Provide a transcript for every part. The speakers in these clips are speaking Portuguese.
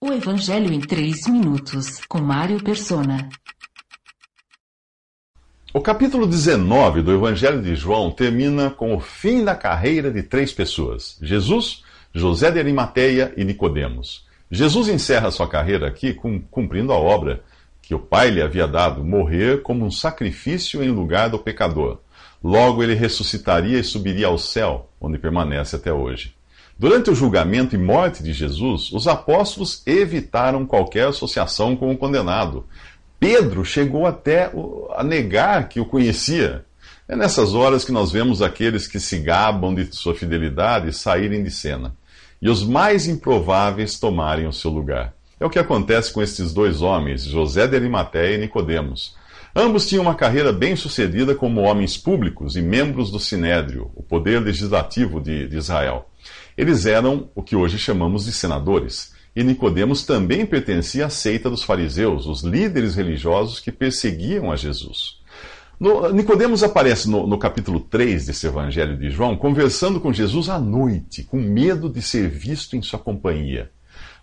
O Evangelho em 3 minutos, com Mário Persona. O capítulo 19 do Evangelho de João termina com o fim da carreira de três pessoas: Jesus, José de Arimateia e Nicodemos. Jesus encerra sua carreira aqui cumprindo a obra que o Pai lhe havia dado, morrer como um sacrifício em lugar do pecador. Logo ele ressuscitaria e subiria ao céu, onde permanece até hoje. Durante o julgamento e morte de Jesus, os apóstolos evitaram qualquer associação com o condenado. Pedro chegou até a negar que o conhecia. É nessas horas que nós vemos aqueles que se gabam de sua fidelidade saírem de cena e os mais improváveis tomarem o seu lugar. É o que acontece com estes dois homens, José de Arimateia e Nicodemos. Ambos tinham uma carreira bem-sucedida como homens públicos e membros do Sinédrio, o poder legislativo de, de Israel. Eles eram o que hoje chamamos de senadores. E Nicodemos também pertencia à seita dos fariseus, os líderes religiosos que perseguiam a Jesus. Nicodemos aparece no, no, capítulo 3 desse Evangelho de João, conversando com Jesus à noite, com medo de ser visto em sua companhia.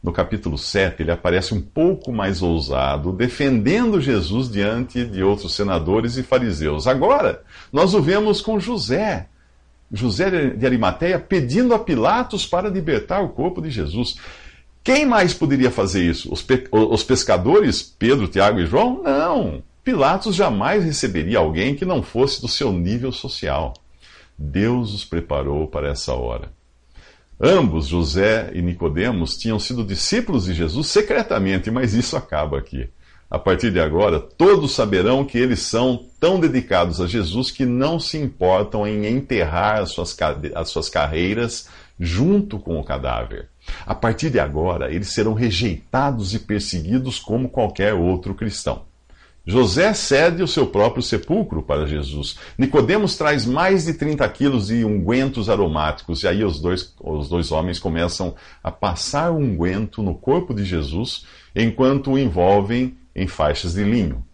No capítulo 7, ele aparece um pouco mais ousado, defendendo Jesus diante de outros senadores e fariseus. Agora, nós o vemos com José, José de Arimateia, pedindo a Pilatos para libertar o corpo de Jesus. Quem mais poderia fazer isso? Os, pe os pescadores, Pedro, Tiago e João? Não. Pilatos jamais receberia alguém que não fosse do seu nível social. Deus os preparou para essa hora. Ambos, José e Nicodemos, tinham sido discípulos de Jesus secretamente, mas isso acaba aqui. A partir de agora, todos saberão que eles são tão dedicados a Jesus que não se importam em enterrar as suas, as suas carreiras junto com o cadáver. A partir de agora, eles serão rejeitados e perseguidos como qualquer outro cristão. José cede o seu próprio sepulcro para Jesus. Nicodemos traz mais de 30 quilos de ungüentos aromáticos, e aí os dois, os dois homens começam a passar o unguento no corpo de Jesus, enquanto o envolvem em faixas de linho.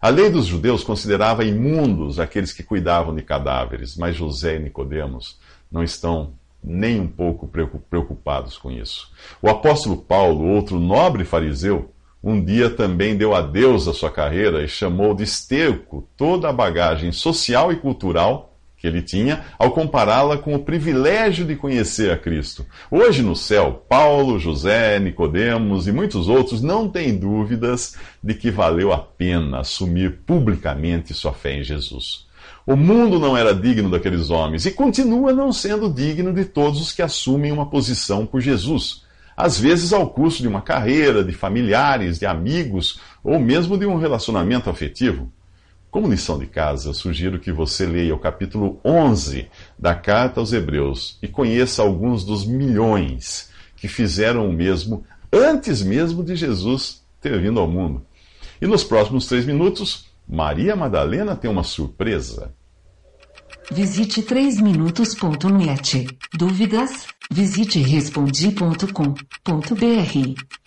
A lei dos judeus considerava imundos aqueles que cuidavam de cadáveres, mas José e Nicodemos não estão nem um pouco preocupados com isso. O apóstolo Paulo, outro nobre fariseu, um dia também deu adeus à sua carreira e chamou de esterco toda a bagagem social e cultural que ele tinha ao compará-la com o privilégio de conhecer a Cristo. Hoje no céu, Paulo, José, Nicodemos e muitos outros não têm dúvidas de que valeu a pena assumir publicamente sua fé em Jesus. O mundo não era digno daqueles homens e continua não sendo digno de todos os que assumem uma posição por Jesus às vezes ao custo de uma carreira, de familiares, de amigos ou mesmo de um relacionamento afetivo. Como lição de casa, sugiro que você leia o capítulo 11 da Carta aos Hebreus e conheça alguns dos milhões que fizeram o mesmo antes mesmo de Jesus ter vindo ao mundo. E nos próximos três minutos, Maria Madalena tem uma surpresa. Visite 3minutos.net. Dúvidas? Visite respondi.com.br.